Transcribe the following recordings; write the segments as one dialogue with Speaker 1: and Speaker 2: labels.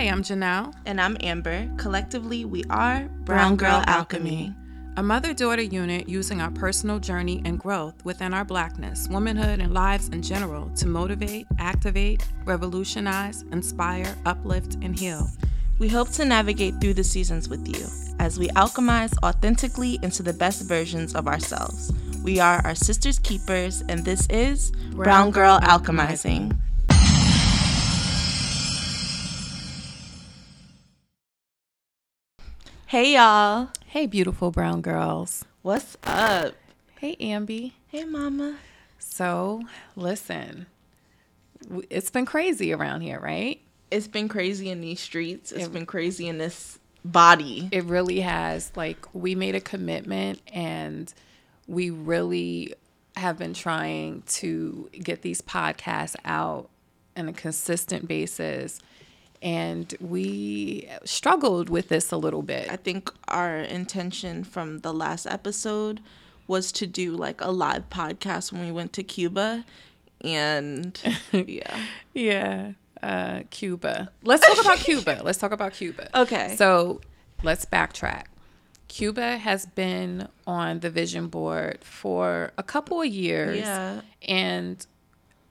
Speaker 1: Hey, I'm Janelle.
Speaker 2: And I'm Amber. Collectively, we are Brown Girl Alchemy,
Speaker 1: a mother daughter unit using our personal journey and growth within our blackness, womanhood, and lives in general to motivate, activate, revolutionize, inspire, uplift, and heal.
Speaker 2: We hope to navigate through the seasons with you as we alchemize authentically into the best versions of ourselves. We are our sisters' keepers, and this is Brown, Brown Girl Alchemizing. Hey, y'all.
Speaker 1: Hey, beautiful brown girls.
Speaker 2: What's up?
Speaker 1: Hey, Amby.
Speaker 2: Hey, Mama.
Speaker 1: So, listen, it's been crazy around here, right?
Speaker 2: It's been crazy in these streets. It's it, been crazy in this body.
Speaker 1: It really has. Like, we made a commitment and we really have been trying to get these podcasts out on a consistent basis. And we struggled with this a little bit.
Speaker 2: I think our intention from the last episode was to do like a live podcast when we went to Cuba. And yeah.
Speaker 1: yeah uh, Cuba. Let's talk about Cuba. Let's talk about Cuba.
Speaker 2: Okay.
Speaker 1: So let's backtrack. Cuba has been on the vision board for a couple of years.
Speaker 2: Yeah.
Speaker 1: And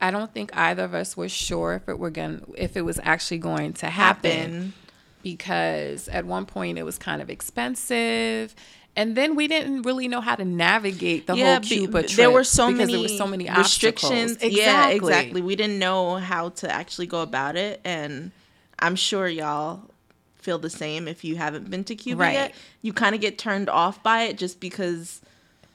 Speaker 1: I don't think either of us were sure if it were going if it was actually going to happen, happen. because at one point it was kind of expensive and then we didn't really know how to navigate the yeah, whole Cuba trip.
Speaker 2: There were so
Speaker 1: because
Speaker 2: many
Speaker 1: there were so many
Speaker 2: restrictions. Exactly. Yeah, exactly. We didn't know how to actually go about it, and I'm sure y'all feel the same if you haven't been to Cuba right. yet. You kind of get turned off by it just because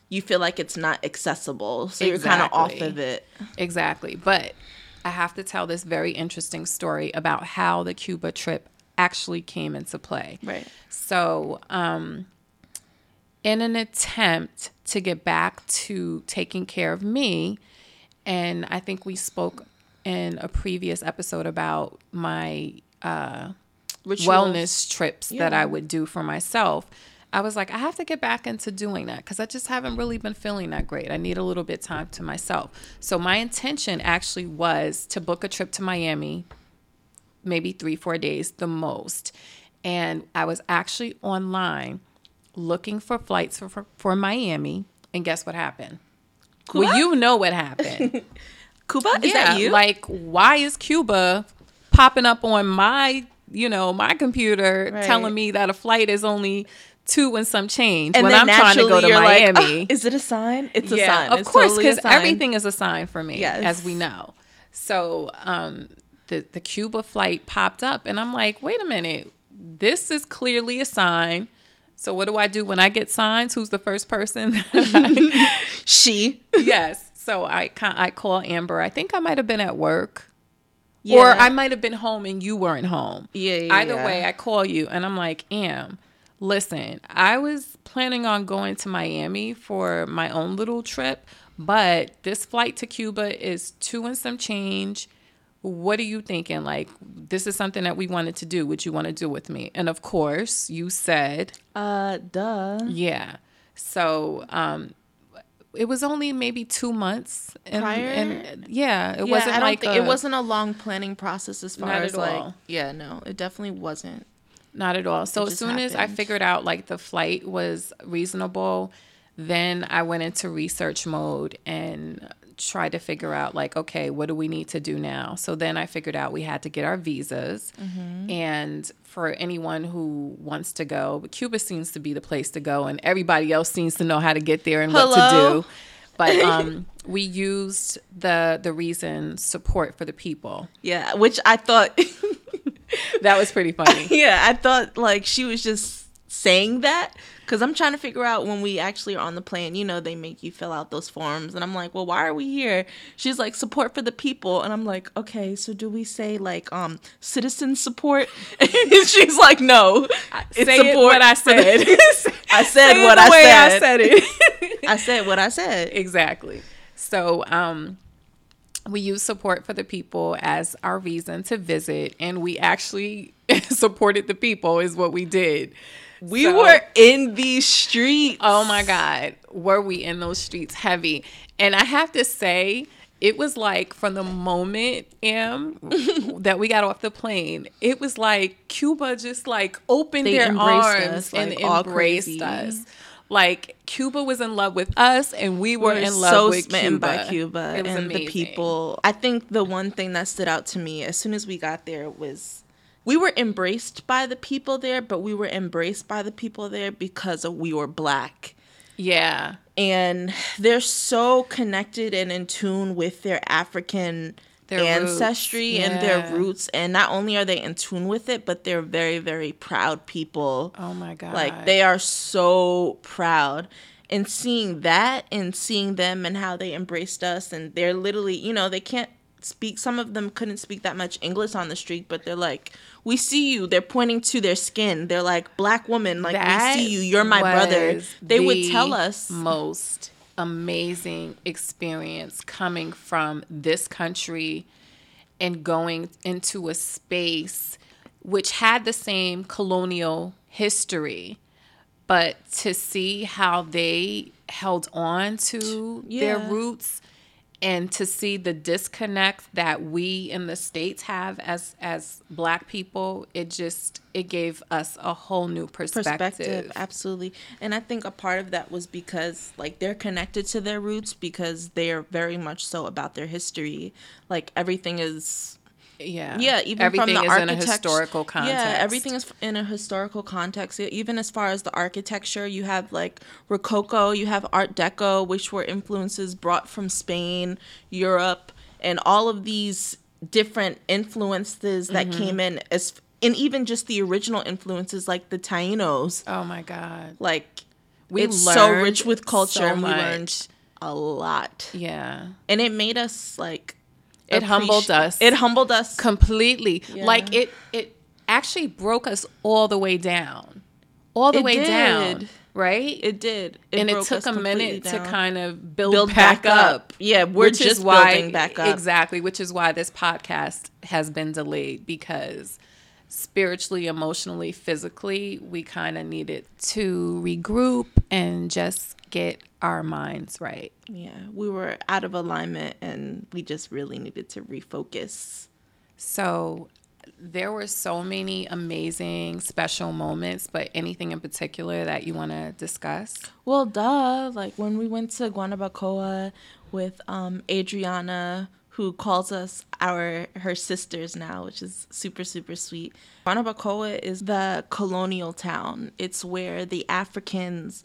Speaker 2: you feel like it's not accessible, so exactly. you're kind of off of it.
Speaker 1: Exactly, but I have to tell this very interesting story about how the Cuba trip actually came into play.
Speaker 2: Right.
Speaker 1: So, um, in an attempt to get back to taking care of me. And I think we spoke in a previous episode about my uh, wellness trips yeah. that I would do for myself. I was like, I have to get back into doing that because I just haven't really been feeling that great. I need a little bit time to myself. So my intention actually was to book a trip to Miami, maybe three, four days, the most. And I was actually online looking for flights for, for, for Miami. And guess what happened? Cuba? Well, you know what happened.
Speaker 2: Cuba? Is yeah, that you?
Speaker 1: Like, why is Cuba popping up on my, you know, my computer right. telling me that a flight is only two and some change
Speaker 2: and
Speaker 1: when I'm trying to go to Miami? Like, oh,
Speaker 2: is it a sign? It's a sign.
Speaker 1: Of
Speaker 2: it's
Speaker 1: course, because totally everything is a sign for me, yes. as we know. So, um, the the Cuba flight popped up, and I'm like, wait a minute, this is clearly a sign so what do I do when I get signs? Who's the first person?
Speaker 2: she.
Speaker 1: yes. So I I call Amber. I think I might have been at work. Yeah. Or I might have been home and you weren't home.
Speaker 2: Yeah. yeah
Speaker 1: Either
Speaker 2: yeah.
Speaker 1: way, I call you and I'm like, Am, listen, I was planning on going to Miami for my own little trip, but this flight to Cuba is two and some change what are you thinking? Like, this is something that we wanted to do. Would you want to do with me? And of course, you said,
Speaker 2: uh, duh.
Speaker 1: Yeah. So, um, it was only maybe two months
Speaker 2: and, prior.
Speaker 1: And yeah, it yeah, wasn't like
Speaker 2: a, it wasn't a long planning process as far as like all. yeah, no, it definitely wasn't.
Speaker 1: Not at all. So as soon happened. as I figured out like the flight was reasonable, then I went into research mode and tried to figure out like okay what do we need to do now so then i figured out we had to get our visas mm-hmm. and for anyone who wants to go cuba seems to be the place to go and everybody else seems to know how to get there and Hello? what to do but um, we used the the reason support for the people
Speaker 2: yeah which i thought
Speaker 1: that was pretty funny
Speaker 2: yeah i thought like she was just saying that because I'm trying to figure out when we actually are on the plane, you know, they make you fill out those forms. And I'm like, well, why are we here? She's like, support for the people. And I'm like, okay, so do we say like um citizen support? and she's like, no.
Speaker 1: It's say support what I said.
Speaker 2: I said what I said. I said it. I said what I said.
Speaker 1: Exactly. So um we use support for the people as our reason to visit and we actually supported the people is what we did
Speaker 2: we so, were in these streets.
Speaker 1: Oh my God. Were we in those streets heavy? And I have to say, it was like from the moment am that we got off the plane, it was like Cuba just like opened
Speaker 2: They
Speaker 1: their arms
Speaker 2: us,
Speaker 1: and
Speaker 2: like,
Speaker 1: embraced us. Like Cuba was in love with us, and we were
Speaker 2: We're
Speaker 1: in love
Speaker 2: so
Speaker 1: with Cuba.
Speaker 2: by Cuba
Speaker 1: It was
Speaker 2: and the people. I think the one thing that stood out to me as soon as we got there was we were embraced by the people there, but we were embraced by the people there because of we were black.
Speaker 1: Yeah,
Speaker 2: And they're so connected and in tune with their African
Speaker 1: Their
Speaker 2: ancestry and their roots. And not only are they in tune with it, but they're very, very proud people.
Speaker 1: Oh my god!
Speaker 2: Like they are so proud. And seeing that and seeing them and how they embraced us and they're literally, you know, they can't speak some of them couldn't speak that much English on the street, but they're like, We see you. They're pointing to their skin. They're like, Black woman, like
Speaker 1: That
Speaker 2: we see you, you're my brother. They would tell us
Speaker 1: most amazing experience coming from this country and going into a space which had the same colonial history but to see how they held on to their roots and to see the disconnect that we in the states have as as black people it just it gave us a whole new perspective,
Speaker 2: perspective absolutely. And i think a part of that was because like they're connected to their roots because they're very much so about their history. Like everything is
Speaker 1: yeah.
Speaker 2: Yeah even
Speaker 1: everything
Speaker 2: from the
Speaker 1: is in a historical context.
Speaker 2: yeah everything is in a historical context. Even as far as the architecture you have like rococo you have art deco which were influences brought from spain europe and all of these different influences that
Speaker 1: Mm-hmm.
Speaker 2: came in as and even just the original influences like the tainos.
Speaker 1: Oh my god.
Speaker 2: Like
Speaker 1: We
Speaker 2: it's so rich with culture
Speaker 1: so
Speaker 2: and we learned a lot.
Speaker 1: Yeah.
Speaker 2: And it made us like
Speaker 1: It humbled us.
Speaker 2: it humbled us
Speaker 1: completely.
Speaker 2: Yeah.
Speaker 1: like it it actually broke us all the way down. All the
Speaker 2: It
Speaker 1: way down right?
Speaker 2: It did.
Speaker 1: And it took a minute to kind of build,
Speaker 2: build
Speaker 1: back, up.
Speaker 2: yeah we're
Speaker 1: which
Speaker 2: just
Speaker 1: is why
Speaker 2: building back up.
Speaker 1: Exactly which is why this podcast has been delayed because spiritually emotionally physically we kind of needed to regroup and just get our minds right.
Speaker 2: Yeah we were out of alignment and we just really needed to refocus.
Speaker 1: So there were so many amazing special moments but anything in particular that you want to discuss?
Speaker 2: Well duh like when we went to guanabacoa with um adriana who calls us our her sisters now which is super super sweet. Guanabacoa is the colonial town. It's where the africans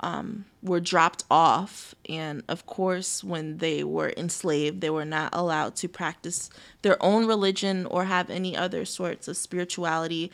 Speaker 2: Um, were dropped off. And of course when they were enslaved they were not allowed to practice their own religion or have any other sorts of spirituality.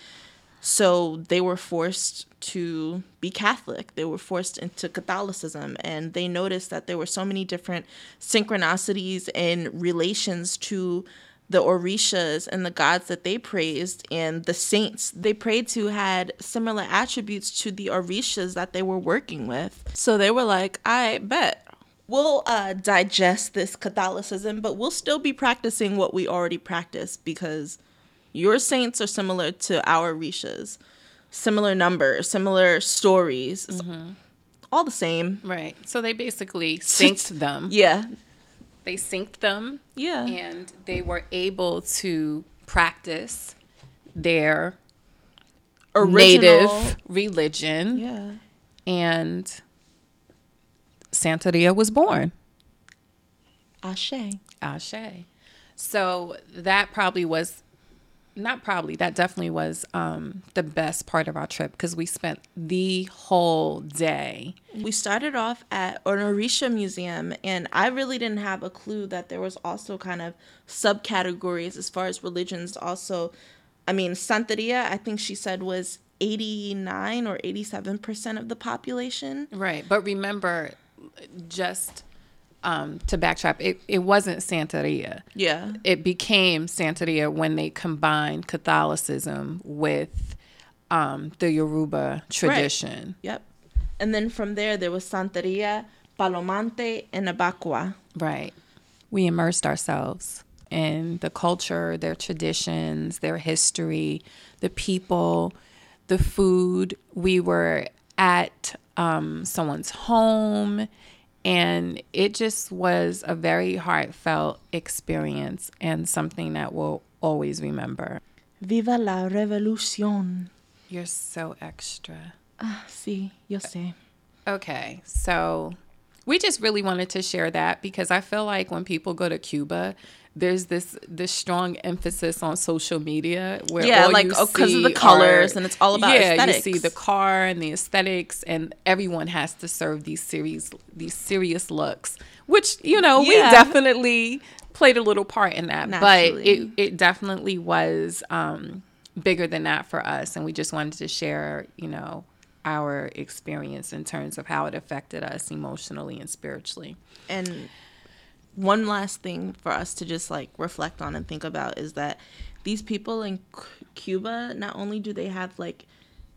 Speaker 2: So they were forced to be catholic. They were forced into catholicism. And they noticed that there were so many different synchronicities and relations to the Orishas and the gods that they praised and the saints they prayed to had similar attributes to the Orishas that they were working with. So they were like, I bet we'll uh, digest this Catholicism, but we'll still be practicing what we already practice because your saints are similar to our Orishas. Similar numbers, similar stories, It's all the same.
Speaker 1: right so they basically synced them
Speaker 2: Yeah.
Speaker 1: They synced them
Speaker 2: Yeah.
Speaker 1: and they were able to practice their
Speaker 2: Original.
Speaker 1: native religion
Speaker 2: Yeah.
Speaker 1: and Santeria was born.
Speaker 2: Ashe.
Speaker 1: Ashe. So that probably was not probably that definitely was um, the best part of our trip because we spent the whole day
Speaker 2: We started off at an Orisha museum, and I really didn't have a clue that there was also kind of subcategories as far as religions. Also, I mean, Santeria, I think she said was 89 or 87% of the population.
Speaker 1: right but remember just um, to backtrack it, it wasn't Santeria
Speaker 2: Yeah.
Speaker 1: it became Santeria when they combined Catholicism with um, the Yoruba tradition.
Speaker 2: Yep. And then from there, there was Santeria, Palo Monte, and Abacua.
Speaker 1: Right. We immersed ourselves in the culture, their traditions, their history, the people, the food. We were at um, someone's home And it just was a very heartfelt experience and something that we'll always remember.
Speaker 2: Viva la revolución.
Speaker 1: You're so extra.
Speaker 2: Ah, sí, yo sé.
Speaker 1: Okay, so we just really wanted to share that because I feel like when people go to Cuba, there's this this strong emphasis on social media where
Speaker 2: Yeah,
Speaker 1: all
Speaker 2: like,
Speaker 1: you
Speaker 2: oh, of the colors
Speaker 1: are-
Speaker 2: and it's all about
Speaker 1: yeah you
Speaker 2: aesthetics.
Speaker 1: see the car and the aesthetics and everyone has to serve these serious these serious looks which you know we definitely played a little part in that but it it definitely was um bigger than that for us and we just wanted to share you know our experience in terms of how it affected us emotionally and spiritually.
Speaker 2: And one last thing for us to just like reflect on and think about is that these people in C- Cuba, not only do they have like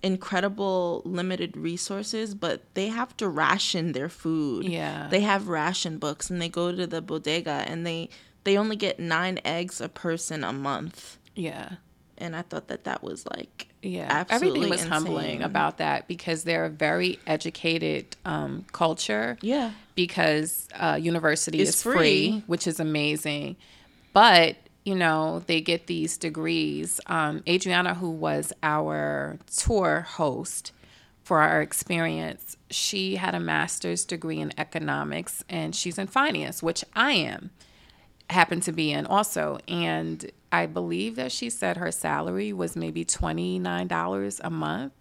Speaker 2: incredible limited resources, but they have to ration their food.
Speaker 1: Yeah.
Speaker 2: They have ration books and they go to the bodega and they they only get 9 eggs a person a month.
Speaker 1: yeah
Speaker 2: And I thought that that was like
Speaker 1: Yeah,
Speaker 2: absolutely
Speaker 1: everything was humbling about that because they're a very educated um, culture.
Speaker 2: Yeah.
Speaker 1: because uh, university
Speaker 2: It's
Speaker 1: is free.
Speaker 2: free.
Speaker 1: which is amazing. But you know, they get these degrees. Um, Adriana, who was our tour host for our experience, she had a master's degree in economics and she's in finance, which I am happen to be in also. And I believe that she said her salary was maybe $29 a month.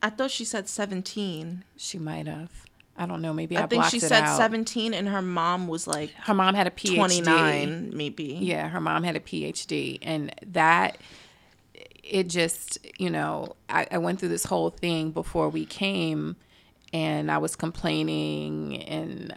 Speaker 2: I thought she said 17.
Speaker 1: She might have. I don't know. Maybe I,
Speaker 2: I think she said
Speaker 1: out.
Speaker 2: 17 and her mom was like
Speaker 1: Her mom had a PhD.
Speaker 2: 29 maybe.
Speaker 1: Yeah, her mom had a PhD. And that, it just, you know, I, I went through this whole thing before we came and I was complaining and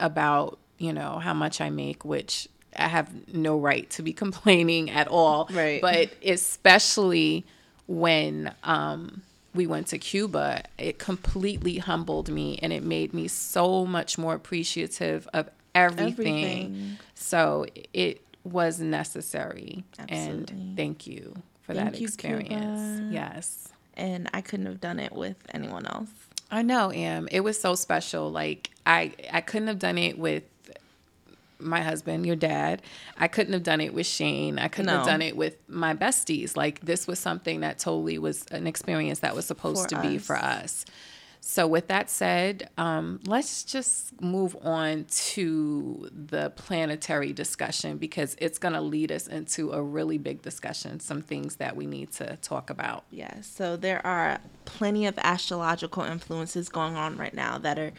Speaker 1: about, you know, how much I make, which I have no right to be complaining at all.
Speaker 2: Right.
Speaker 1: But especially when um, we went to Cuba, it completely humbled me and it made me so much more appreciative of everything.
Speaker 2: Everything.
Speaker 1: So it was necessary.
Speaker 2: Absolutely.
Speaker 1: And thank you for
Speaker 2: Thank
Speaker 1: that
Speaker 2: you,
Speaker 1: experience.
Speaker 2: Cuba.
Speaker 1: Yes.
Speaker 2: And I couldn't have done it with anyone else.
Speaker 1: I know, Am. It was so special. Like I I couldn't have done it with my husband, your dad. I couldn't have done it with Shane. I couldn't have done it with my besties. Like this was something that totally was an experience that was supposed
Speaker 2: For
Speaker 1: to be for us. So with that said, um, let's just move on to the planetary discussion because it's going to lead us into a really big discussion. Some things that we need to talk about.
Speaker 2: Yeah, so there are plenty of astrological influences going on right now that are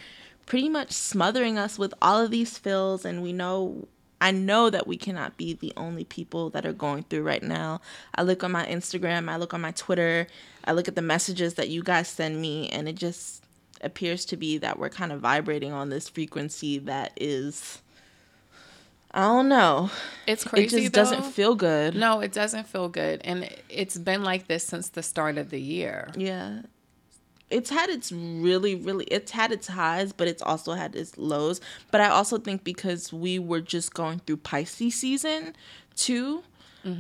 Speaker 2: pretty much smothering us with all of these fills and we know I know that we cannot be the only people that are going through right now. I look on my Instagram, I look on my Twitter, I look at the messages that you guys send me and it just appears to be that we're kind of vibrating on this frequency that is I don't know.
Speaker 1: It's crazy.
Speaker 2: it just
Speaker 1: though.
Speaker 2: doesn't feel good.
Speaker 1: No, it doesn't feel good. And it's been like this since the start of the year.
Speaker 2: Yeah. It's had its really, really, it's had its highs, but it's also had its lows. But I also think because we were just going through Pisces season too.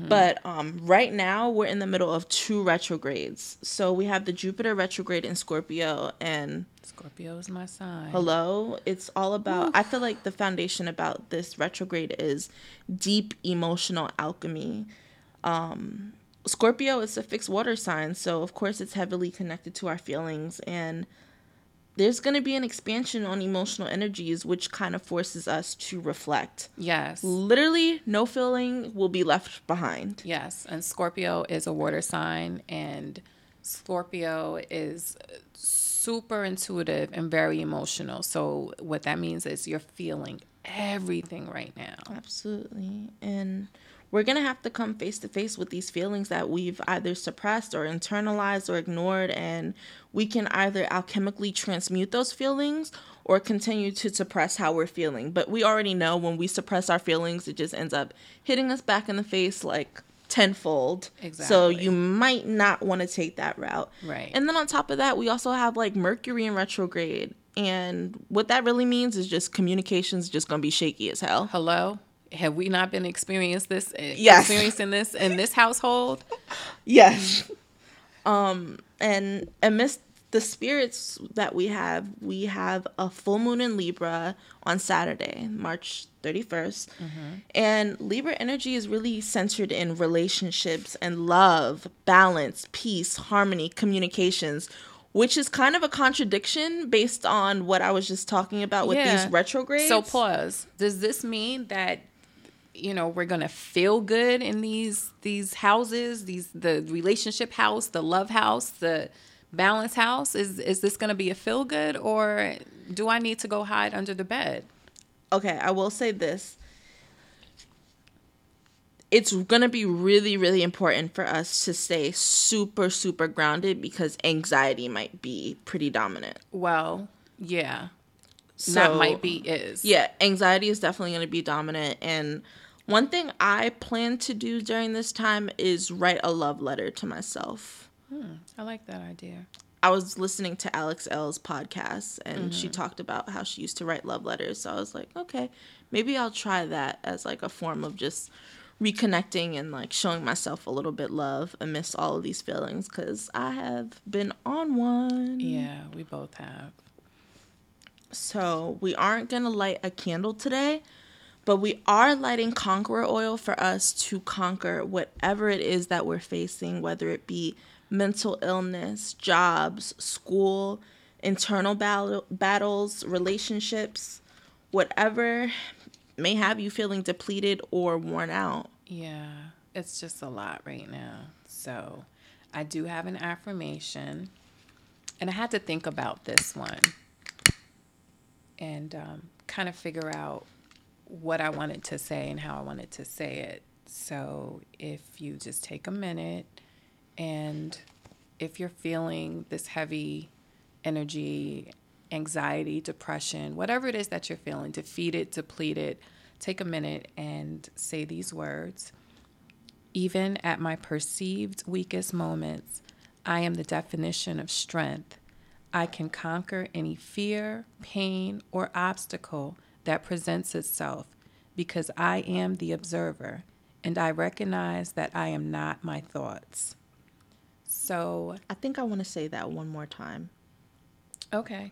Speaker 2: But um, right now we're in the middle of two retrogrades. So we have the Jupiter retrograde in Scorpio, and
Speaker 1: Scorpio is my sign.
Speaker 2: hello, it's all about. I feel like the foundation about this retrograde is deep emotional alchemy. Um, Scorpio is a fixed water sign, so of course it's heavily connected to our feelings and there's going to be an expansion on emotional energies which kind of forces us to reflect.
Speaker 1: Yes.
Speaker 2: Literally no feeling will be left behind.
Speaker 1: Yes. And Scorpio is a water sign, and Scorpio is super intuitive and very emotional. So, what that means is you're feeling everything right now.
Speaker 2: Absolutely. And we're going to have to come face to face with these feelings that we've either suppressed or internalized or ignored. And we can either alchemically transmute those feelings or continue to suppress how we're feeling. But we already know when we suppress our feelings, it just ends up hitting us back in the face like tenfold.
Speaker 1: Exactly.
Speaker 2: So you might not want to take that route.
Speaker 1: Right.
Speaker 2: And then on top of that, we also have like Mercury in retrograde. And what that really means is just communication's just going to be shaky as hell.
Speaker 1: Hello? Have we not been experiencing this?
Speaker 2: Yes.
Speaker 1: Experiencing this in this household?
Speaker 2: Yes. Um, and amidst the spirits that we have, we have a full moon in Libra on Saturday, March 31st. And Libra energy is really centered in relationships and love, balance, peace, harmony, communications, which is kind of a contradiction based on what I was just talking about with
Speaker 1: Yeah.
Speaker 2: these retrogrades.
Speaker 1: So pause. Does this mean that you know we're gonna feel good in these these houses, these the relationship house, the love house, the balance house? Is is this gonna be a feel good or do I need to go hide under the bed?
Speaker 2: okay, I will say this. It's going to be really, really important for us to stay super, super grounded because anxiety might be pretty dominant.
Speaker 1: Well, yeah.
Speaker 2: So,
Speaker 1: that might be is.
Speaker 2: Yeah, anxiety is definitely going to be dominant. And one thing I plan to do during this time is write a love letter to myself.
Speaker 1: Hmm, I like that idea.
Speaker 2: I was listening to Alex L's podcast and she mm-hmm. talked about how she used to write love letters. So I was like, okay, maybe I'll try that as like a form of just reconnecting and like showing myself a little bit love amidst all of these feelings because I have been on one.
Speaker 1: Yeah, we both have.
Speaker 2: So we aren't going to light a candle today, but we are lighting conqueror oil for us to conquer whatever it is that we're facing, whether it be mental illness, jobs, school, internal battle, battles, relationships, whatever may have you feeling depleted or worn out.
Speaker 1: Yeah, it's just a lot right now. So, I do have an affirmation, and I had to think about this one and um, kind of figure out what I wanted to say and how I wanted to say it. So, if you just take a minute and if you're feeling this heavy energy, anxiety, depression, whatever it is that you're feeling, defeated, depleted, take a minute and say these words. Even at my perceived weakest moments, I am the definition of strength. I can conquer any fear, pain, or obstacle that presents itself because I am the observer and I recognize that I am not my thoughts. So,
Speaker 2: I think I want to say that one more time.
Speaker 1: Okay.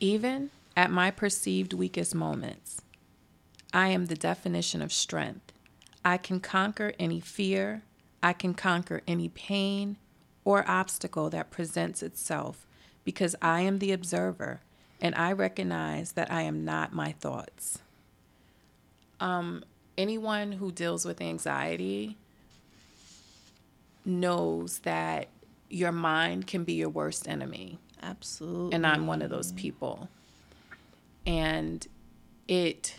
Speaker 1: Even at my perceived weakest moments, I am the definition of strength. I can conquer any fear, I can conquer any pain or obstacle that presents itself because I am the observer and I recognize that I am not my thoughts. Um, anyone who deals with anxiety knows that your mind can be your worst enemy
Speaker 2: Absolutely.
Speaker 1: and I'm one of those people. And it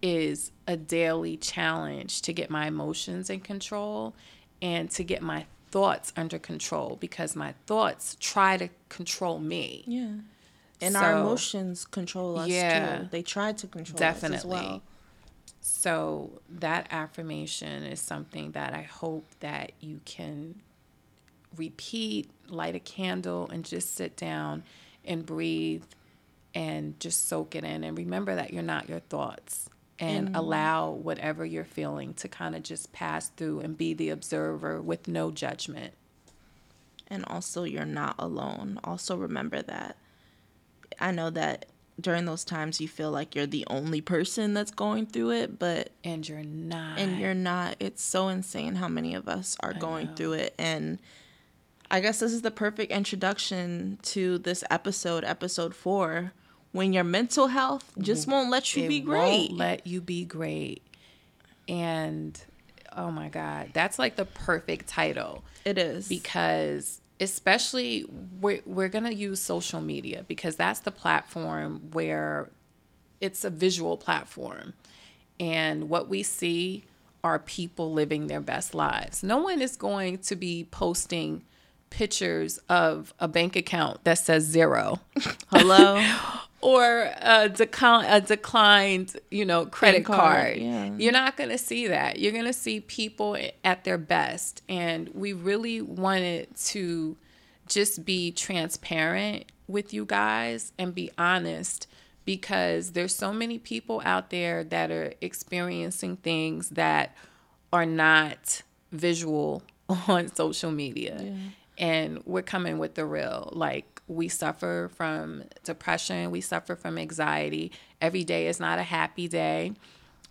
Speaker 1: is a daily challenge to get my emotions in control and to get my thoughts under control because my thoughts try to control me.
Speaker 2: Yeah. And our emotions control us
Speaker 1: Yeah.
Speaker 2: too. They try to control us
Speaker 1: Definitely.
Speaker 2: as well.
Speaker 1: So that affirmation is something that I hope that you can repeat, light a candle, and just sit down and breathe and just soak it in. And remember that you're not your thoughts. And mm-hmm. allow whatever you're feeling to kind of just pass through and be the observer with no judgment.
Speaker 2: And also, you're not alone. Also, remember that. I know that during those times you feel like you're the only person that's going through it, but
Speaker 1: And you're not.
Speaker 2: and you're not. It's so insane how many of us are going through it. And I guess this is the perfect introduction to this episode, episode four, when your mental health just won't let you
Speaker 1: it
Speaker 2: be great.
Speaker 1: Won't let you be great. And oh my God, that's like the perfect title
Speaker 2: it is.
Speaker 1: because especially we're, we're going to use social media because that's the platform where it's a visual platform. And what we see are people living their best lives. No one is going to be posting pictures of a bank account that says zero.
Speaker 2: Hello?
Speaker 1: or a, decline, a declined, you know, credit
Speaker 2: card,
Speaker 1: card.
Speaker 2: yeah.
Speaker 1: You're not going to see that. You're going to see people at their best. And we really wanted to just be transparent with you guys and be honest because there's so many people out there that are experiencing things that are not visual on social media. And we're coming with the real. Like we suffer from depression, we suffer from anxiety. Every day is not a happy day.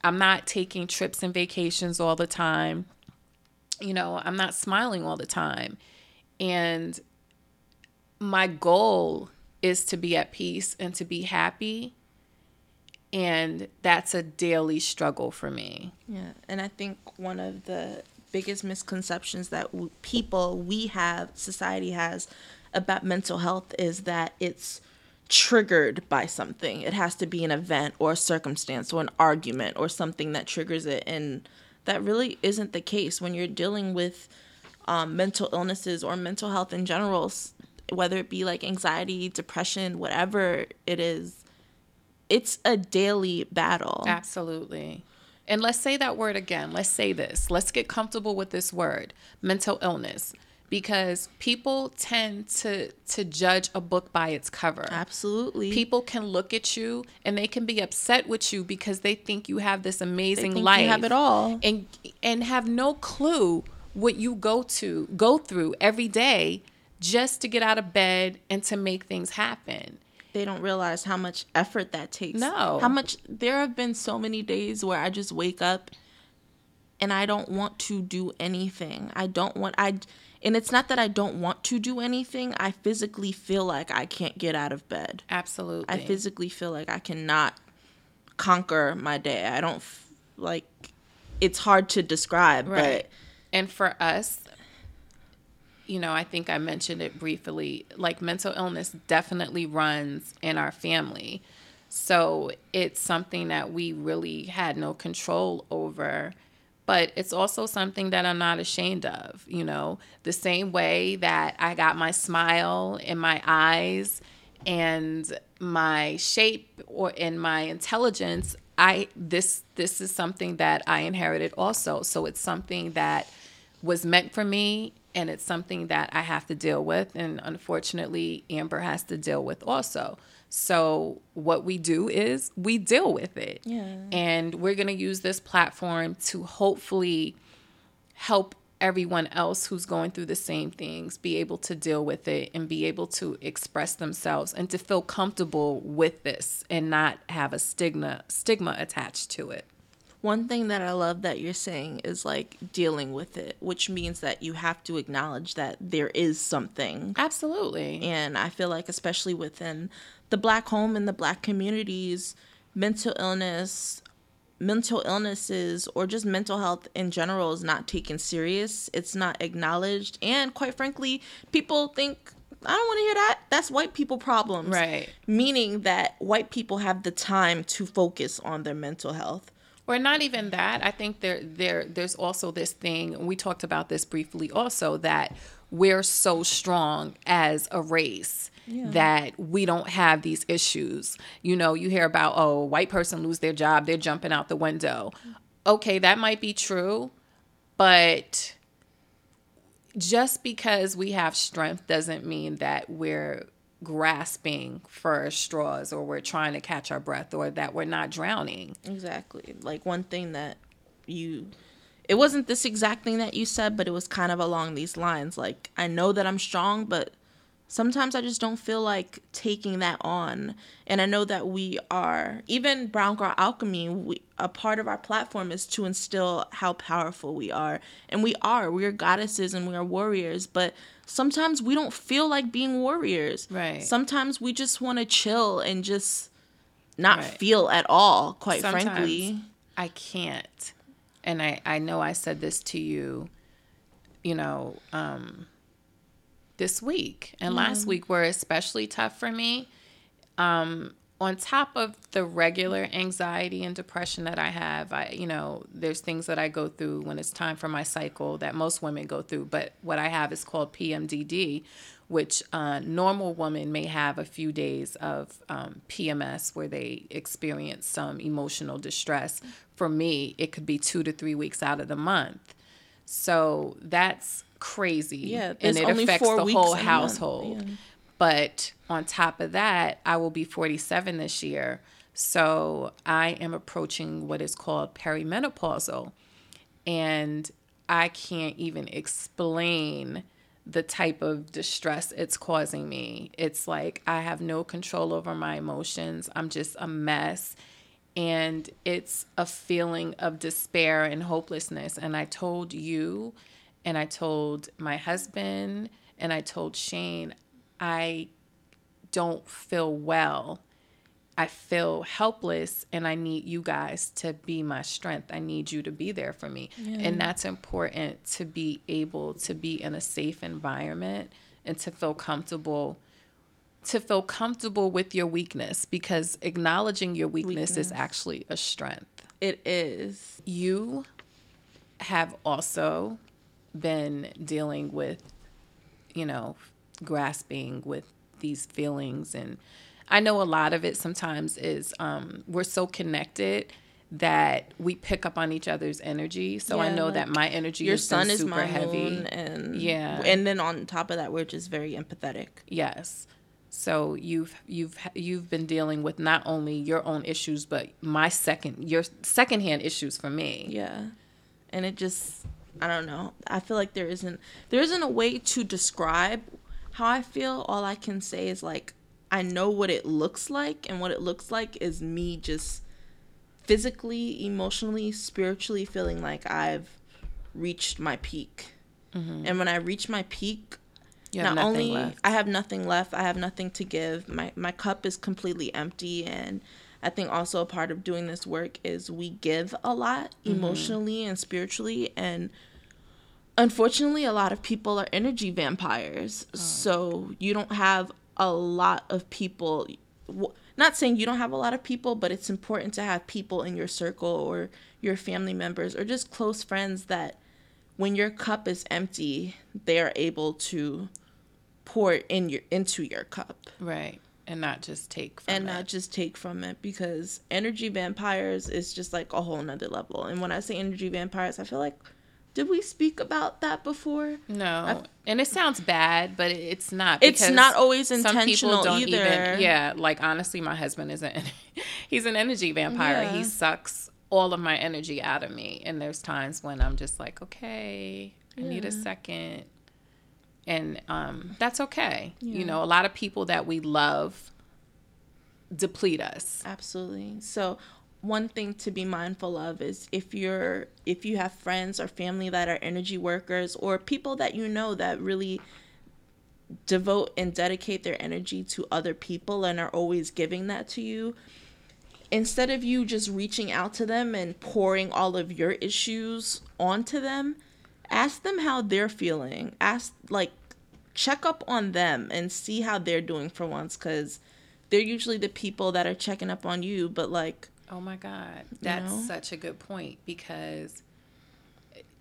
Speaker 1: I'm not taking trips and vacations all the time. You know, I'm not smiling all the time. And my goal is to be at peace and to be happy. And that's a daily struggle for me.
Speaker 2: Yeah. And I think one of the biggest misconceptions that people, we have, society has about mental health is that it's triggered by something. It has to be an event or a circumstance or an argument or something that triggers it. And that really isn't the case when you're dealing with um, mental illnesses or mental health in general, whether it be like anxiety, depression, whatever it is. It's a daily battle.
Speaker 1: Absolutely. And let's say that word again. Let's say this. Let's get comfortable with this word mental illness because people tend to to judge a book by its cover.
Speaker 2: Absolutely.
Speaker 1: People can look at you and they can be upset with you because they think you have this amazing
Speaker 2: think you
Speaker 1: life.
Speaker 2: have it all.
Speaker 1: And and have no clue what you go to go through every day just to get out of bed and to make things happen.
Speaker 2: they don't realize how much effort that takes.
Speaker 1: No.
Speaker 2: How much there have been so many days where I just wake up and I don't want to do anything. I don't want I and it's not that I don't want to do anything. I physically feel like I can't get out of bed.
Speaker 1: Absolutely.
Speaker 2: I physically feel like I cannot conquer my day. I don't f- like it's hard to describe,
Speaker 1: Right. And for us, you know, I think I mentioned it briefly, like mental illness definitely runs in our family. So it's something that we really had no control over. But it's also something that I'm not ashamed of, you know, the same way that I got my smile and my eyes and my shape or in my intelligence i this this is something that i inherited also. So it's something that was meant for me and it's something that i have to deal with and unfortunately amber has to deal with also so what we do is we deal with it
Speaker 2: Yeah.
Speaker 1: and we're going to use this platform to hopefully help everyone else who's going through the same things be able to deal with it and be able to express themselves and to feel comfortable with this and not have a stigma stigma attached to it.
Speaker 2: One thing that I love that you're saying is like dealing with it, which means that you have to acknowledge that there is something
Speaker 1: Absolutely.
Speaker 2: And I feel like, especially within the black home and the black communities, mental illness, mental illnesses, or just mental health in general is not taken serious. It's not acknowledged. And quite frankly, people think, I don't want to hear that. That's white people problems.
Speaker 1: Right.
Speaker 2: Meaning that white people have the time to focus on their mental health.
Speaker 1: Or not even that. I think there there there's also this thing, we talked about this briefly also, that we're so strong as a race that we don't have these issues. You know, you hear about, oh, white person lose their job, they're jumping out the window. Okay, that might be true, but just because we have strength doesn't mean that we're grasping for straws or we're trying to catch our breath or that we're not drowning.
Speaker 2: Exactly. Like one thing that you it wasn't this exact thing that you said, but it was kind of along these lines. Like I know that I'm strong, but sometimes I just don't feel like taking that on. And I know that we are even Brown Girl Alchemy, we, a part of our platform is to instill how powerful we are. And we are. We are goddesses and we are warriors, but sometimes we don't feel like being warriors.
Speaker 1: Right.
Speaker 2: Sometimes we just want to chill and just not
Speaker 1: Right.
Speaker 2: feel at all, quite
Speaker 1: Sometimes
Speaker 2: frankly.
Speaker 1: I can't. And I, I know I said this to you, you know, um, this week and last week were especially tough for me. Um, on top of the regular anxiety and depression that I have, I, you know, there's things that I go through when it's time for my cycle that most women go through. But what I have is called PMDD, which a normal woman may have a few days of um, PMS where they experience some emotional distress. For me, it could be two to three weeks out of the month. So that's crazy.
Speaker 2: Yeah,
Speaker 1: and it
Speaker 2: only
Speaker 1: affects
Speaker 2: four
Speaker 1: the
Speaker 2: weeks
Speaker 1: whole household.
Speaker 2: yeah.
Speaker 1: But on top of that, I will be 47 this year. So I am approaching what is called perimenopausal. And I can't even explain the type of distress it's causing me. It's like I have no control over my emotions. I'm just a mess. And it's a feeling of despair and hopelessness. And I told you, and I told my husband, and I told Shane, I don't feel well. I feel helpless and I need you guys to be my strength. I need you to be there for me. Yeah. And that's important to be able to be in a safe environment and to feel comfortable to feel comfortable with your weakness because acknowledging your weakness, weakness. is actually a strength.
Speaker 2: It is.
Speaker 1: You have also been dealing with you know grasping with these feelings and I know a lot of it sometimes is um, we're so connected that we pick up on each other's energy. So yeah, I know like that my energy your sun is super heavy,
Speaker 2: and yeah, and then on top of that, we're just very empathetic.
Speaker 1: Yes. So you've you've you've been dealing with not only your own issues, but my second your secondhand issues for me.
Speaker 2: Yeah, and it just I don't know. I feel like there isn't there isn't a way to describe how I feel. All I can say is like I know what it looks like, and what it looks like is me just physically, emotionally, spiritually feeling like I've reached my peak. Mm-hmm. And when I reach my peak, not only left. I have nothing left, I have nothing to give. My my cup is completely empty and I think also a part of doing this work is we give a lot mm-hmm. emotionally and spiritually and unfortunately a lot of people are energy vampires. Oh. So you don't have a lot of people not saying you don't have a lot of people but it's important to have people in your circle or your family members or just close friends that when your cup is empty they are able to pour in your into your cup
Speaker 1: right and not just take from
Speaker 2: and it. not just take from it because energy vampires is just like a whole nother level and when i say energy vampires i feel like did we speak about that before?
Speaker 1: No. I've, and it sounds bad, but it's not.
Speaker 2: It's not always intentional some people don't either.
Speaker 1: Even, yeah, like honestly, my husband is an he's an energy vampire. Yeah. He sucks all of my energy out of me, and there's times when I'm just like, okay, I yeah. need a second, and um, that's okay. Yeah. You know, a lot of people that we love deplete us.
Speaker 2: Absolutely. So one thing to be mindful of is if you're if you have friends or family that are energy workers or people that you know that really devote and dedicate their energy to other people and are always giving that to you instead of you just reaching out to them and pouring all of your issues onto them ask them how they're feeling ask like check up on them and see how they're doing for once cuz they're usually the people that are checking up on you but like
Speaker 1: Oh my God. That's you know? such a good point because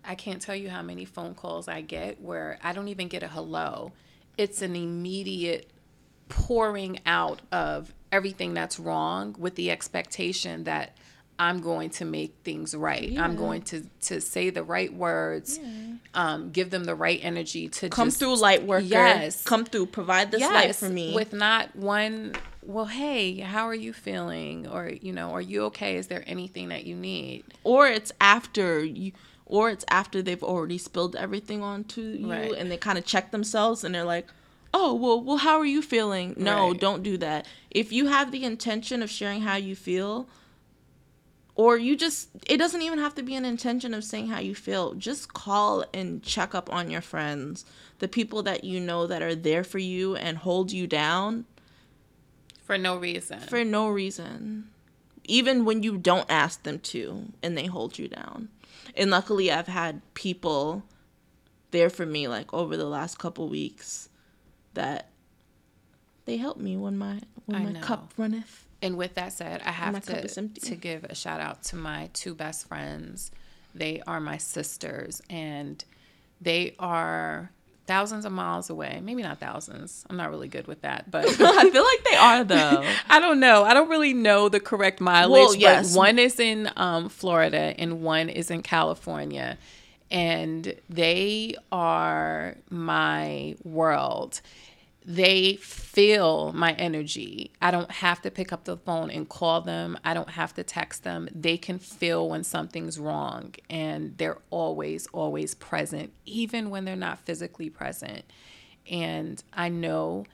Speaker 1: I can't tell you how many phone calls I get where I don't even get a hello. It's an immediate pouring out of everything that's wrong with the expectation that I'm going to make things right. Yeah. I'm going to to say the right words, yeah. um, give them the right energy to
Speaker 2: come just, through light worker. Yes, come through, provide this yes, light for me
Speaker 1: with not one well, hey, how are you feeling? Or, you know, are you okay? Is there anything that you need?
Speaker 2: Or it's after you or it's after they've already spilled everything onto you right. and they kind of check themselves and they're like, "Oh, well, well, how are you feeling?" No, right. don't do that. If you have the intention of sharing how you feel, or you just it doesn't even have to be an intention of saying how you feel. Just call and check up on your friends, the people that you know that are there for you and hold you down
Speaker 1: for no reason.
Speaker 2: For no reason. Even when you don't ask them to and they hold you down. And luckily I've had people there for me like over the last couple weeks that they help me when my when I my know. cup runneth.
Speaker 1: And with that said, I have to to give a shout out to my two best friends. They are my sisters and they are thousands of miles away. Maybe not thousands. I'm not really good with that, but
Speaker 2: I feel like they are though.
Speaker 1: I don't know. I don't really know the correct mileage. Well, yes. But one is in um, Florida and one is in California, and they are my world. They feel my energy. I don't have to pick up the phone and call them. I don't have to text them. They can feel when something's wrong and they're always always present even when they're not physically present. And I know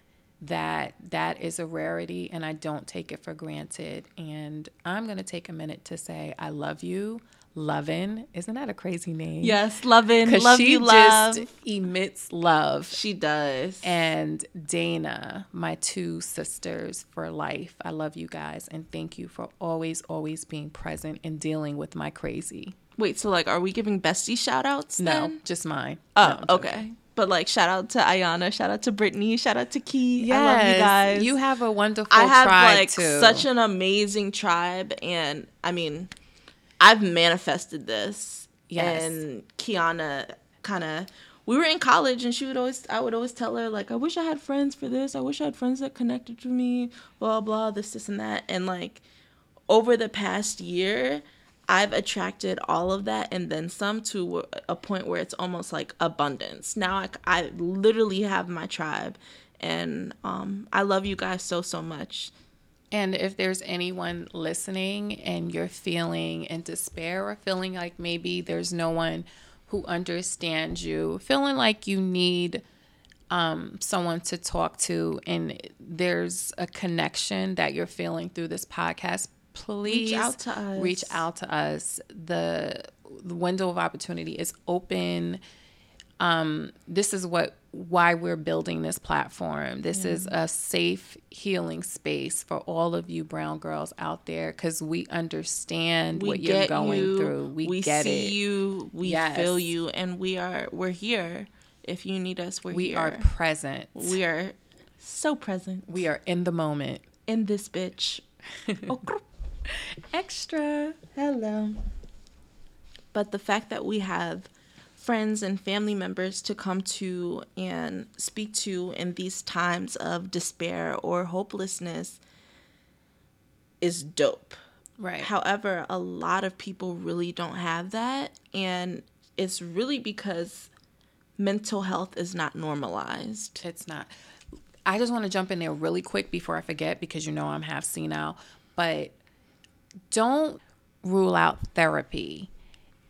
Speaker 1: that that is a rarity and I don't take it for granted. And I'm going to take a minute to say I love you. Lovin, isn't that a crazy name?
Speaker 2: Yes, Lovin, love
Speaker 1: she
Speaker 2: you, love.
Speaker 1: just emits love.
Speaker 2: She does.
Speaker 1: And Dana, my two sisters for life. I love you guys and thank you for always, always being present and dealing with my crazy.
Speaker 2: Wait, so like, are we giving bestie shout outs?
Speaker 1: No, just mine.
Speaker 2: Oh,
Speaker 1: No,
Speaker 2: okay. But like, shout out to Ayana, shout out to Brittany, shout out to Key. I love you guys.
Speaker 1: You have a wonderful
Speaker 2: I have like
Speaker 1: too.
Speaker 2: such an amazing tribe, and I mean, I've manifested this.
Speaker 1: Yes.
Speaker 2: And Kiana kind of, we were in college, and she would always, I would always tell her like, I wish I had friends for this. I wish I had friends that connected to me. Blah blah, this, this, and that. And like, over the past year. I've attracted all of that and then some to a point where it's almost like abundance. Now I, I literally have my tribe, and um, I love you guys so so much.
Speaker 1: And if there's anyone listening and you're feeling in despair or feeling like maybe there's no one who understands you, feeling like you need um, someone to talk to, and there's a connection that you're feeling through this podcast, please reach
Speaker 2: out to us.
Speaker 1: Reach out to us. The, the window of opportunity is open um, this is what why we're building this platform. This is a safe healing space for all of you brown girls out there because we understand
Speaker 2: We
Speaker 1: what you're going
Speaker 2: you.
Speaker 1: through. We, get it.
Speaker 2: We see
Speaker 1: it.
Speaker 2: you. We
Speaker 1: Yes.
Speaker 2: feel you, and we are we're here. If you need us, we're
Speaker 1: We
Speaker 2: here.
Speaker 1: are present.
Speaker 2: we are so present
Speaker 1: We are in the moment.
Speaker 2: in this bitch. oh.
Speaker 1: Extra.
Speaker 2: hello. But the fact that we have friends and family members to come to and speak to in these times of despair or hopelessness is dope.
Speaker 1: Right.
Speaker 2: However, a lot of people really don't have that. And it's really because mental health is not normalized.
Speaker 1: It's not. I just want to jump in there really quick before I forget because you know I'm half senile. But don't rule out therapy.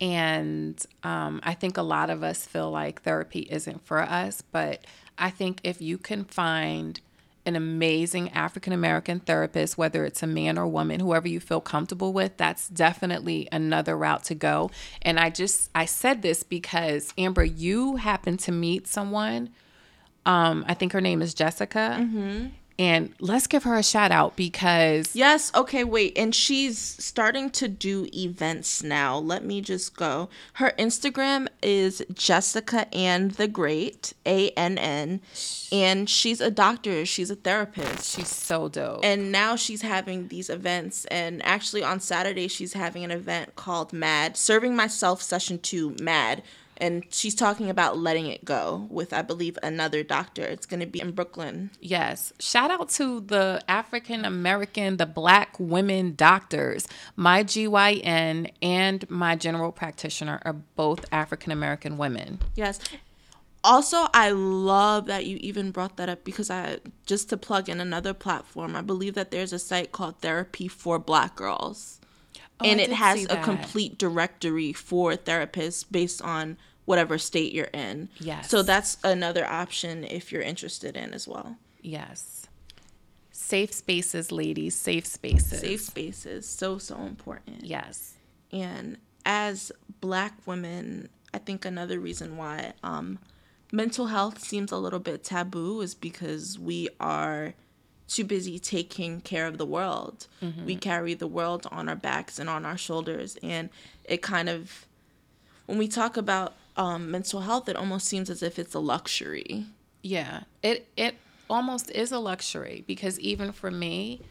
Speaker 1: And um, I think a lot of us feel like therapy isn't for us. But I think if you can find an amazing African American therapist, whether it's a man or woman, whoever you feel comfortable with, that's definitely another route to go. And I just, I said this because Amber, you happened to meet someone um, I think her name is Jessica. And let's give her a shout out because
Speaker 2: Yes, okay, wait. And she's starting to do events now. Let me just go. Her Instagram is Jessica and the Great, A N N. And she's a doctor, she's a therapist.
Speaker 1: she's so dope.
Speaker 2: and now she's having these events and actually on saturday she's having an event called mad serving myself session 2 mad and she's talking about letting it go with i believe another doctor it's going to be in brooklyn
Speaker 1: yes. Shout out to the African American, the black women doctors. My GYN and my general practitioner are both African American women.
Speaker 2: yes also i love that you even brought that up because i just to plug in another platform i believe that there's a site called therapy for black girls oh, and
Speaker 1: Oh, I
Speaker 2: it has a complete directory for therapists based on whatever state you're in.
Speaker 1: Yes.
Speaker 2: So that's another option if you're interested in as well.
Speaker 1: Yes. Safe spaces, ladies, safe spaces.
Speaker 2: Safe spaces so so important.
Speaker 1: Yes.
Speaker 2: And as black women, I think another reason why um mental health seems a little bit taboo is because we are too busy taking care of the world. We carry the world on our backs and on our shoulders and it kind of when we talk about um, mental health, it almost seems as if it's a luxury.
Speaker 1: Yeah, it it almost is a luxury because even for me,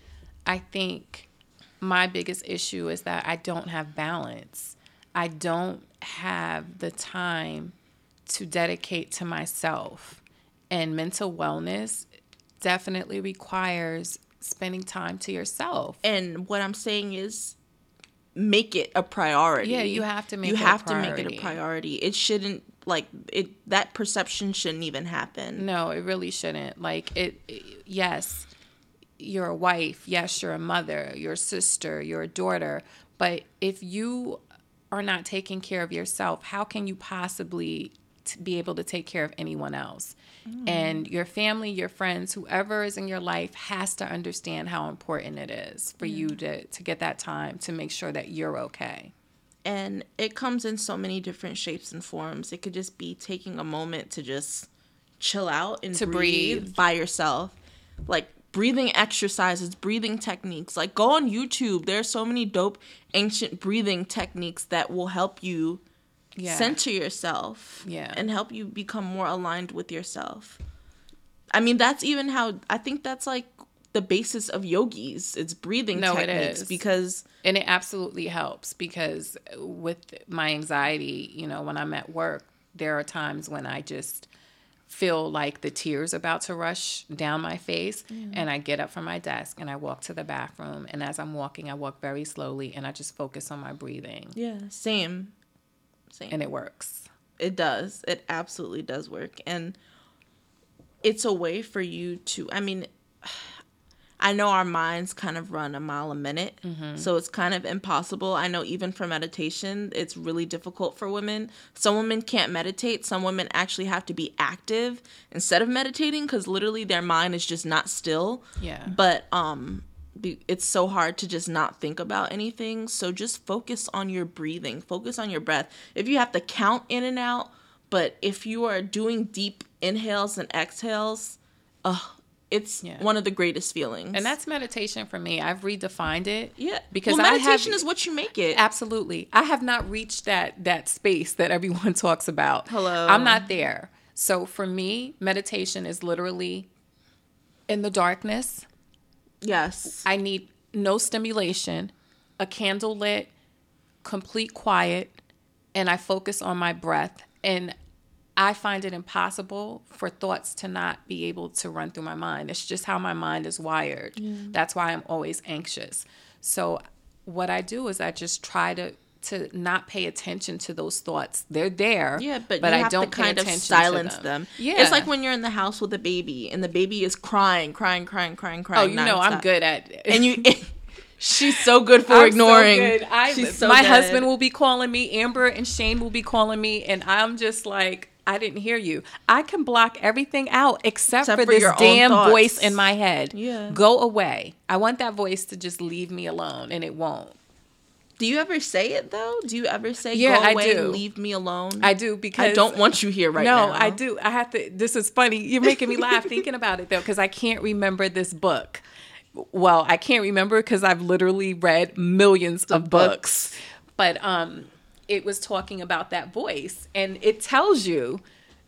Speaker 1: I think my biggest issue is that I don't have balance. I don't have the time to dedicate to myself. And mental wellness definitely requires spending time to yourself.
Speaker 2: And what I'm saying is make it a priority.
Speaker 1: Yeah, you have to make
Speaker 2: you
Speaker 1: it a
Speaker 2: have to make it a priority. It shouldn't like it that perception shouldn't even happen.
Speaker 1: No, it really shouldn't. Like it, it yes, you're a wife, yes, you're a mother, you're sister, you're daughter, but if you are not taking care of yourself, how can you possibly be able to take care of anyone else? Mm. And your family, your friends, whoever is in your life has to understand how important it is for you to, to get that time to make sure that you're okay.
Speaker 2: and it comes in so many different shapes and forms. It could just be taking a moment to just chill out and
Speaker 1: To
Speaker 2: breathe,
Speaker 1: breathe.
Speaker 2: by yourself. Like breathing exercises, breathing techniques. Like go on YouTube. There are so many dope ancient breathing techniques that will help you
Speaker 1: Yeah.
Speaker 2: center yourself
Speaker 1: Yeah.
Speaker 2: and help you become more aligned with yourself. I mean, that's even how I think that's like the basis of yogis. It's breathing
Speaker 1: No,
Speaker 2: techniques
Speaker 1: is.
Speaker 2: because
Speaker 1: And it absolutely helps because with my anxiety, you know, when I'm at work, there are times when I just feel like the tears about to rush down my face and I get up from my desk and I walk to the bathroom and as I'm walking I walk very slowly and I just focus on my breathing
Speaker 2: yeah, same. Same.
Speaker 1: and it works.
Speaker 2: It does. It absolutely does work. And it's a way for you to, I mean, I know our minds kind of run a mile a minute. So it's kind of impossible. I know even for meditation, it's really difficult for women. Some women can't meditate. Some women actually have to be active instead of meditating because literally their mind is just not still.
Speaker 1: Yeah.
Speaker 2: But, um, it's so hard to just not think about anything. So just focus on your breathing, focus on your breath. If you have to count in and out, but if you are doing deep inhales and exhales, uh, it's
Speaker 1: Yeah.
Speaker 2: one of the greatest feelings.
Speaker 1: And that's meditation for me. I've redefined it.
Speaker 2: yeah,
Speaker 1: Because
Speaker 2: well, meditation
Speaker 1: have,
Speaker 2: is what you make it.
Speaker 1: Absolutely. I have not reached that that space that everyone talks about.
Speaker 2: Hello.
Speaker 1: I'm not there. So for me, meditation is literally in the darkness.
Speaker 2: Yes,
Speaker 1: I need no stimulation, a candle lit, complete quiet, and I focus on my breath. And I find it impossible for thoughts to not be able to run through my mind. It's just how my mind is wired. That's why I'm always anxious. So what I do is I just try to to not pay attention to those thoughts. They're there.
Speaker 2: yeah, but,
Speaker 1: but I don't
Speaker 2: to kind of silence them.
Speaker 1: Yeah,
Speaker 2: it's like when you're in the house with a baby and the baby is crying, crying, crying, crying, crying.
Speaker 1: oh, you know, I'm good at It.
Speaker 2: And you, she's so good for
Speaker 1: I'm
Speaker 2: ignoring.
Speaker 1: So good. I,
Speaker 2: she's so
Speaker 1: my
Speaker 2: good.
Speaker 1: husband will be calling me. Amber and Shane will be calling me, and I'm just like, I didn't hear you. I can block everything out except,
Speaker 2: Except
Speaker 1: for,
Speaker 2: for
Speaker 1: this damn voice in my head.
Speaker 2: Yeah.
Speaker 1: Go away. I want that voice to just leave me alone, and it won't.
Speaker 2: Do you ever say it though? Do you ever say
Speaker 1: Yeah,
Speaker 2: go away, leave me alone?
Speaker 1: I do because
Speaker 2: I don't want you here right
Speaker 1: no,
Speaker 2: now.
Speaker 1: No, I do. I have to. This is funny. You're making me laugh thinking about it though, because I can't remember this book. Well, I can't remember because I've literally read millions of books. But um, it was talking about that voice, and it tells you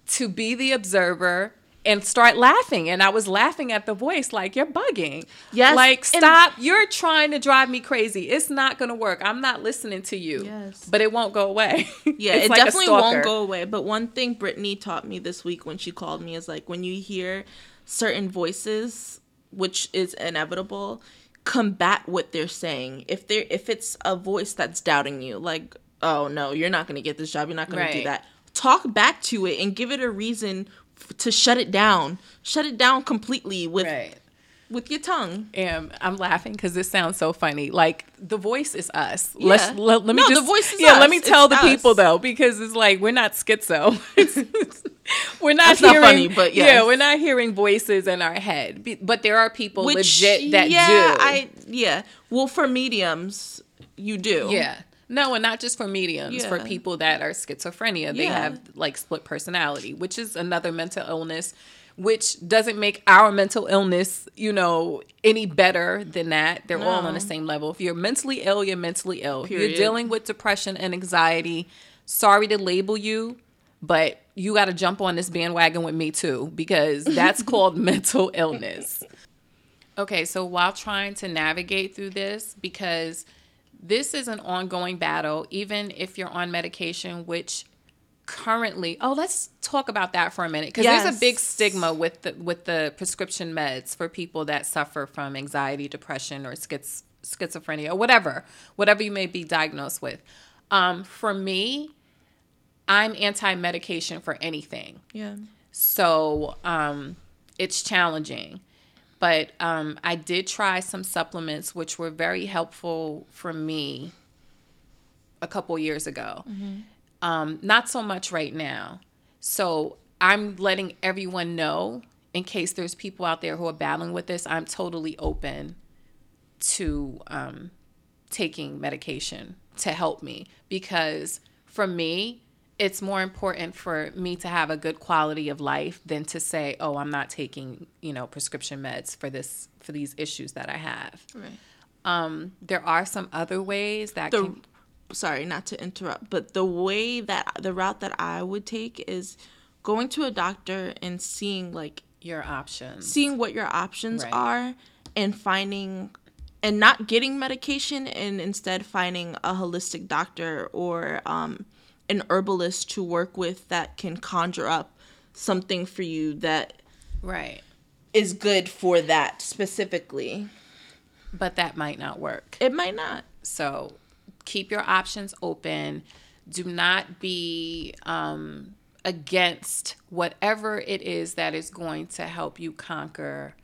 Speaker 1: to be the observer and start laughing. And I was laughing at the voice, like you're bugging.
Speaker 2: Yes,
Speaker 1: like
Speaker 2: and-
Speaker 1: stop. You're trying to drive me crazy. It's not gonna work. I'm not listening to you.
Speaker 2: Yes.
Speaker 1: but it won't go away.
Speaker 2: Yeah, it
Speaker 1: like
Speaker 2: definitely won't go away. But one thing Brittany taught me this week when she called me is like when you hear certain voices, which is inevitable, combat what they're saying. If they're if it's a voice that's doubting you, like, oh no, you're not gonna get this job, you're not gonna do that. Talk back to it and give it a reason to shut it down. Shut it down completely with
Speaker 1: Right.
Speaker 2: with your tongue.
Speaker 1: And I'm laughing because this sounds so funny. Like the voice is us. Let's let, let me
Speaker 2: No, the
Speaker 1: just
Speaker 2: voice is
Speaker 1: yeah.
Speaker 2: us.
Speaker 1: Let me tell
Speaker 2: It's
Speaker 1: the people though because it's like we're not schizo. we're not
Speaker 2: That's not funny, but
Speaker 1: yeah, we're not hearing voices in our head. But there are people
Speaker 2: Which
Speaker 1: legit that
Speaker 2: yeah,
Speaker 1: do.
Speaker 2: I yeah. Well, for mediums, you do.
Speaker 1: Yeah. No, and not just for mediums, for people that are schizophrenia. They
Speaker 2: Yeah.
Speaker 1: have like split personality, which is another mental illness, which doesn't make our mental illness, you know, any better than that. They're all on the same level. If you're mentally ill, you're mentally ill. If You're dealing with depression and anxiety. Sorry to label you, but you got to jump on this bandwagon with me too, because that's called mental illness. Okay, so while trying to navigate through this, because this is an ongoing battle, even if you're on medication, which currently oh let's talk about that for a minute because there's a big stigma with the with the prescription meds for people that suffer from anxiety depression or schiz- schizophrenia or whatever whatever you may be diagnosed with um, for me I'm anti medication for anything.
Speaker 2: Yeah.
Speaker 1: So um, it's challenging. But um, I did try some supplements, which were very helpful for me a couple years ago. Um, not so much right now. So I'm letting everyone know in case there's people out there who are battling with this. I'm totally open to um, taking medication to help me because for me, it's more important for me to have a good quality of life than to say, "Oh, I'm not taking, you know, prescription meds for this for these issues that I have."
Speaker 2: Right.
Speaker 1: Um, there are some other ways that
Speaker 2: The
Speaker 1: can
Speaker 2: sorry, not to interrupt, but the way that the route that I would take is going to a doctor and seeing like
Speaker 1: your options.
Speaker 2: seeing what your options
Speaker 1: Right.
Speaker 2: are and finding and not getting medication and instead finding a holistic doctor or um, an herbalist to work with that can conjure up something for you that
Speaker 1: Right.
Speaker 2: is good for that specifically.
Speaker 1: But that might not work.
Speaker 2: It might not.
Speaker 1: So keep your options open. Do not be um, against whatever it is that is going to help you conquer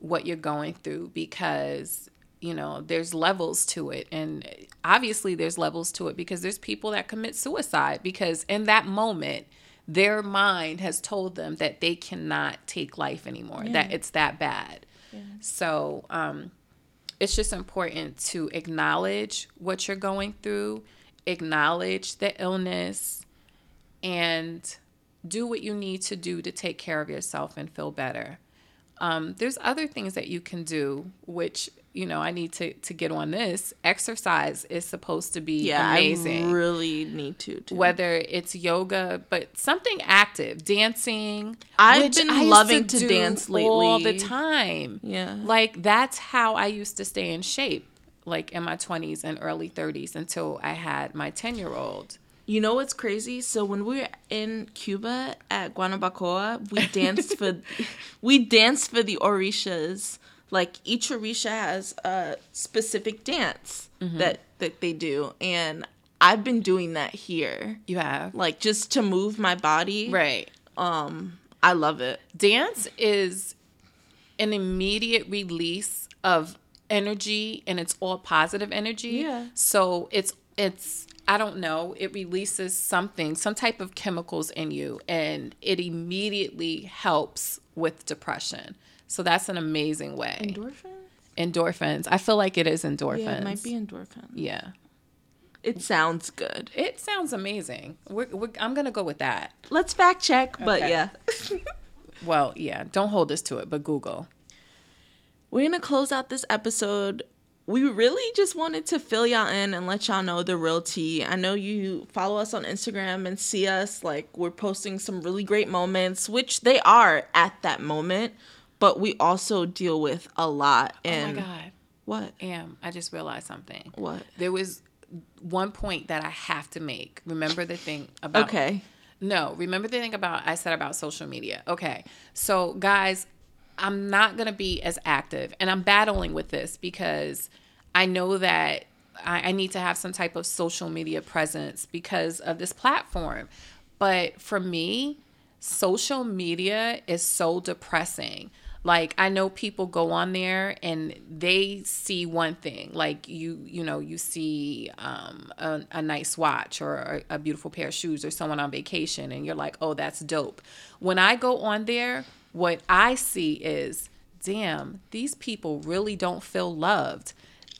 Speaker 1: what you're going through because you know there's levels to it. And obviously there's levels to it because there's people that commit suicide because in that moment their mind has told them that they cannot take life anymore that it's that bad. So um it's just important to acknowledge what you're going through, acknowledge the illness, and do what you need to do to take care of yourself and feel better. Um, there's other things that you can do, which you know I need to to get on this. Exercise is supposed to be
Speaker 2: Yeah,
Speaker 1: amazing
Speaker 2: I really need to. Too.
Speaker 1: whether it's yoga, but something active, dancing.
Speaker 2: I've been
Speaker 1: I
Speaker 2: loving to
Speaker 1: do
Speaker 2: dance lately
Speaker 1: all the time.
Speaker 2: Yeah.
Speaker 1: like that's how I used to stay in shape, like in my twenties and early thirties, until I had my ten year old.
Speaker 2: You know what's crazy? So when we were in Cuba at Guanabacoa, we danced for we danced for the orishas. Like each orisha has a specific dance that that they do, and I've been doing that here,
Speaker 1: You have
Speaker 2: like just to move my body.
Speaker 1: right.
Speaker 2: Um i love it.
Speaker 1: Dance is an immediate release of energy and it's all positive energy.
Speaker 2: Yeah.
Speaker 1: So it's it's I don't know, it releases something, some type of chemicals in you and it immediately helps with depression. So that's an amazing way.
Speaker 2: Endorphins?
Speaker 1: Endorphins. I feel like it is endorphins.
Speaker 2: Yeah, it might be endorphins.
Speaker 1: Yeah.
Speaker 2: It sounds good.
Speaker 1: It sounds amazing. We're, we're, I'm going to go with that.
Speaker 2: Let's fact check, but yeah.
Speaker 1: Well, yeah, don't hold us to it, but Google.
Speaker 2: We're gonna close out this episode. We really just wanted to fill y'all in and let y'all know the real tea. I know you follow us on Instagram and see us like we're posting some really great moments, which they are at that moment, but we also deal with a lot.
Speaker 1: Oh
Speaker 2: And
Speaker 1: my God.
Speaker 2: what?
Speaker 1: Am, I just realized something.
Speaker 2: What?
Speaker 1: There was one point that I have to make. Remember the thing about
Speaker 2: Okay.
Speaker 1: No, remember the thing about I said about social media. Okay. So guys, I'm not gonna be as active and I'm battling with this because I know that I, I need to have some type of social media presence because of this platform. But for me, social media is so depressing. Like I know people go on there and they see one thing, like you, you know, you see um, a, a nice watch or a, a beautiful pair of shoes or someone on vacation, and you're like, oh, that's dope. When I go on there, what I see is, damn, these people really don't feel loved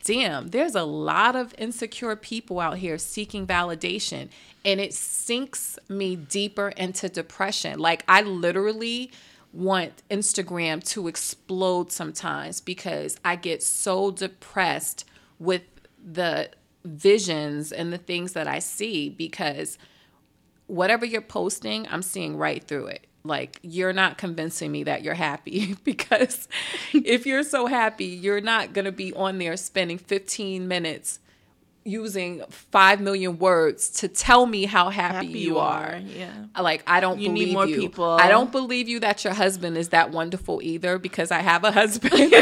Speaker 1: damn, there's a lot of insecure people out here seeking validation. And it sinks me deeper into depression. Like, I literally want Instagram to explode sometimes because I get so depressed with the visions and the things that I see because whatever you're posting, I'm seeing right through it. Like you're not convincing me that you're happy because if you're so happy, you're not going to be on there spending 15 minutes using 5 million words to tell me how happy,
Speaker 2: Happy
Speaker 1: you are.
Speaker 2: Yeah.
Speaker 1: Like I don't
Speaker 2: You need
Speaker 1: believe
Speaker 2: more
Speaker 1: you.
Speaker 2: people.
Speaker 1: I don't believe you that your husband is that wonderful either because I have a husband and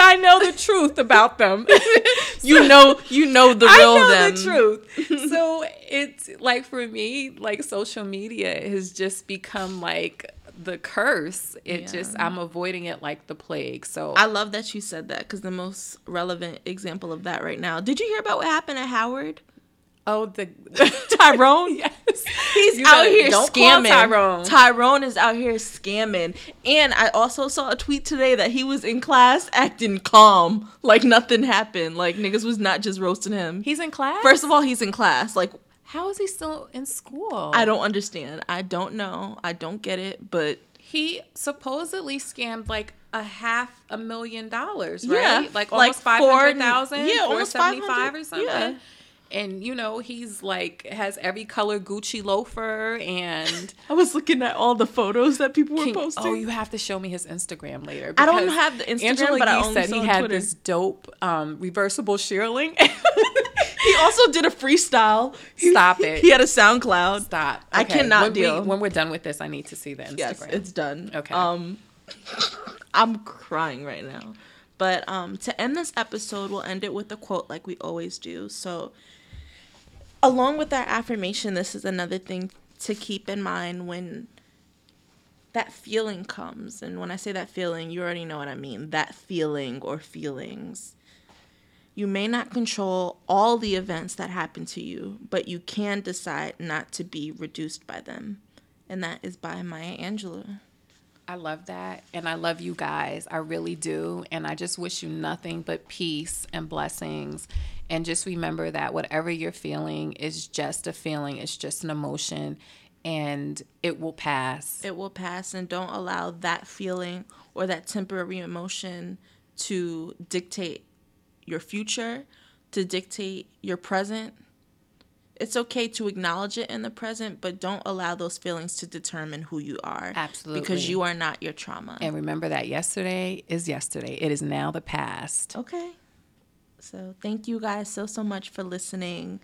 Speaker 1: I know the truth about them.
Speaker 2: you know, you know the real
Speaker 1: I know
Speaker 2: them.
Speaker 1: the truth. so it's like for me, like social media has just become like the curse. It
Speaker 2: Yeah.
Speaker 1: just I'm avoiding it like the plague. So
Speaker 2: I love that you said that because the most relevant example of that right now. Did you hear about what happened at Howard?
Speaker 1: oh the
Speaker 2: Tyrone.
Speaker 1: yes.
Speaker 2: He's
Speaker 1: You
Speaker 2: out here scamming.
Speaker 1: Tyrone.
Speaker 2: Tyrone is out here scamming. And I also saw a tweet today that he was in class acting calm, like nothing happened. Like niggas was not just roasting him.
Speaker 1: He's in class.
Speaker 2: First of all, he's in class. Like
Speaker 1: how is he still in school?
Speaker 2: I don't understand. I don't know. I don't get it. But
Speaker 1: He supposedly scammed like a half a million dollars, right? Like
Speaker 2: like
Speaker 1: almost five
Speaker 2: four-
Speaker 1: hundred thousand,
Speaker 2: yeah, almost
Speaker 1: seventy five
Speaker 2: 500,
Speaker 1: or something.
Speaker 2: yeah.
Speaker 1: And you know he's like has every color Gucci loafer and
Speaker 2: I was looking at all the photos that people were
Speaker 1: Can-
Speaker 2: posting.
Speaker 1: oh, you have to show me his Instagram later.
Speaker 2: I don't have the Instagram,
Speaker 1: Angela
Speaker 2: but I
Speaker 1: Yee
Speaker 2: only
Speaker 1: said he
Speaker 2: on
Speaker 1: had
Speaker 2: Twitter.
Speaker 1: this dope um, reversible shearling.
Speaker 2: he also did a freestyle.
Speaker 1: Stop it.
Speaker 2: He had a SoundCloud.
Speaker 1: Stop.
Speaker 2: I cannot
Speaker 1: when
Speaker 2: deal.
Speaker 1: We, when we're done with this, I need to see the Instagram.
Speaker 2: Yes, it's done.
Speaker 1: Okay.
Speaker 2: Um, I'm crying right now. But um, to end this episode, we'll end it with a quote like we always do. So, along with that affirmation, this is another thing to keep in mind when that feeling comes. And when I say that feeling, you already know what I mean. That feeling or feelings. You may not control all the events that happen to you, but you can decide not to be reduced by them. And that is by Maya Angelou.
Speaker 1: I love that. And I love you guys. I really do. And I just wish you nothing but peace and blessings. And just remember that whatever you're feeling is just a feeling, it's just an emotion, and it will pass.
Speaker 2: It will pass, and don't allow that feeling or that temporary emotion to dictate your future, to dictate your present. It's okay to acknowledge it in the present, but don't allow those feelings to determine who you are.
Speaker 1: Absolutely.
Speaker 2: Because you are not your trauma.
Speaker 1: And remember that yesterday is yesterday, it is now the past.
Speaker 2: Okay. So thank you guys so so much for listening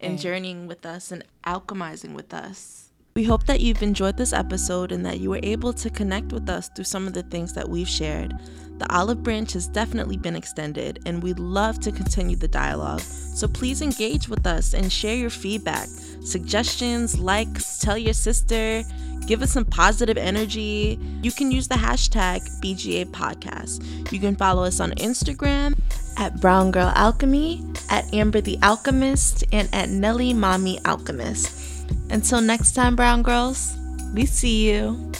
Speaker 2: and journeying with us and alchemizing with us. We hope that you've enjoyed this episode and that you were able to connect with us through some of the things that we've shared. The olive branch has definitely been extended, and we'd love to continue the dialogue. So please engage with us and share your feedback, suggestions, likes, tell your sister, give us some positive energy. You can use the hashtag BGA Podcast. You can follow us on Instagram at Brown Girl Alchemy, at Amber the Alchemist, and at Nelly Mommy Alchemist. Until next time, Brown Girls, we see you.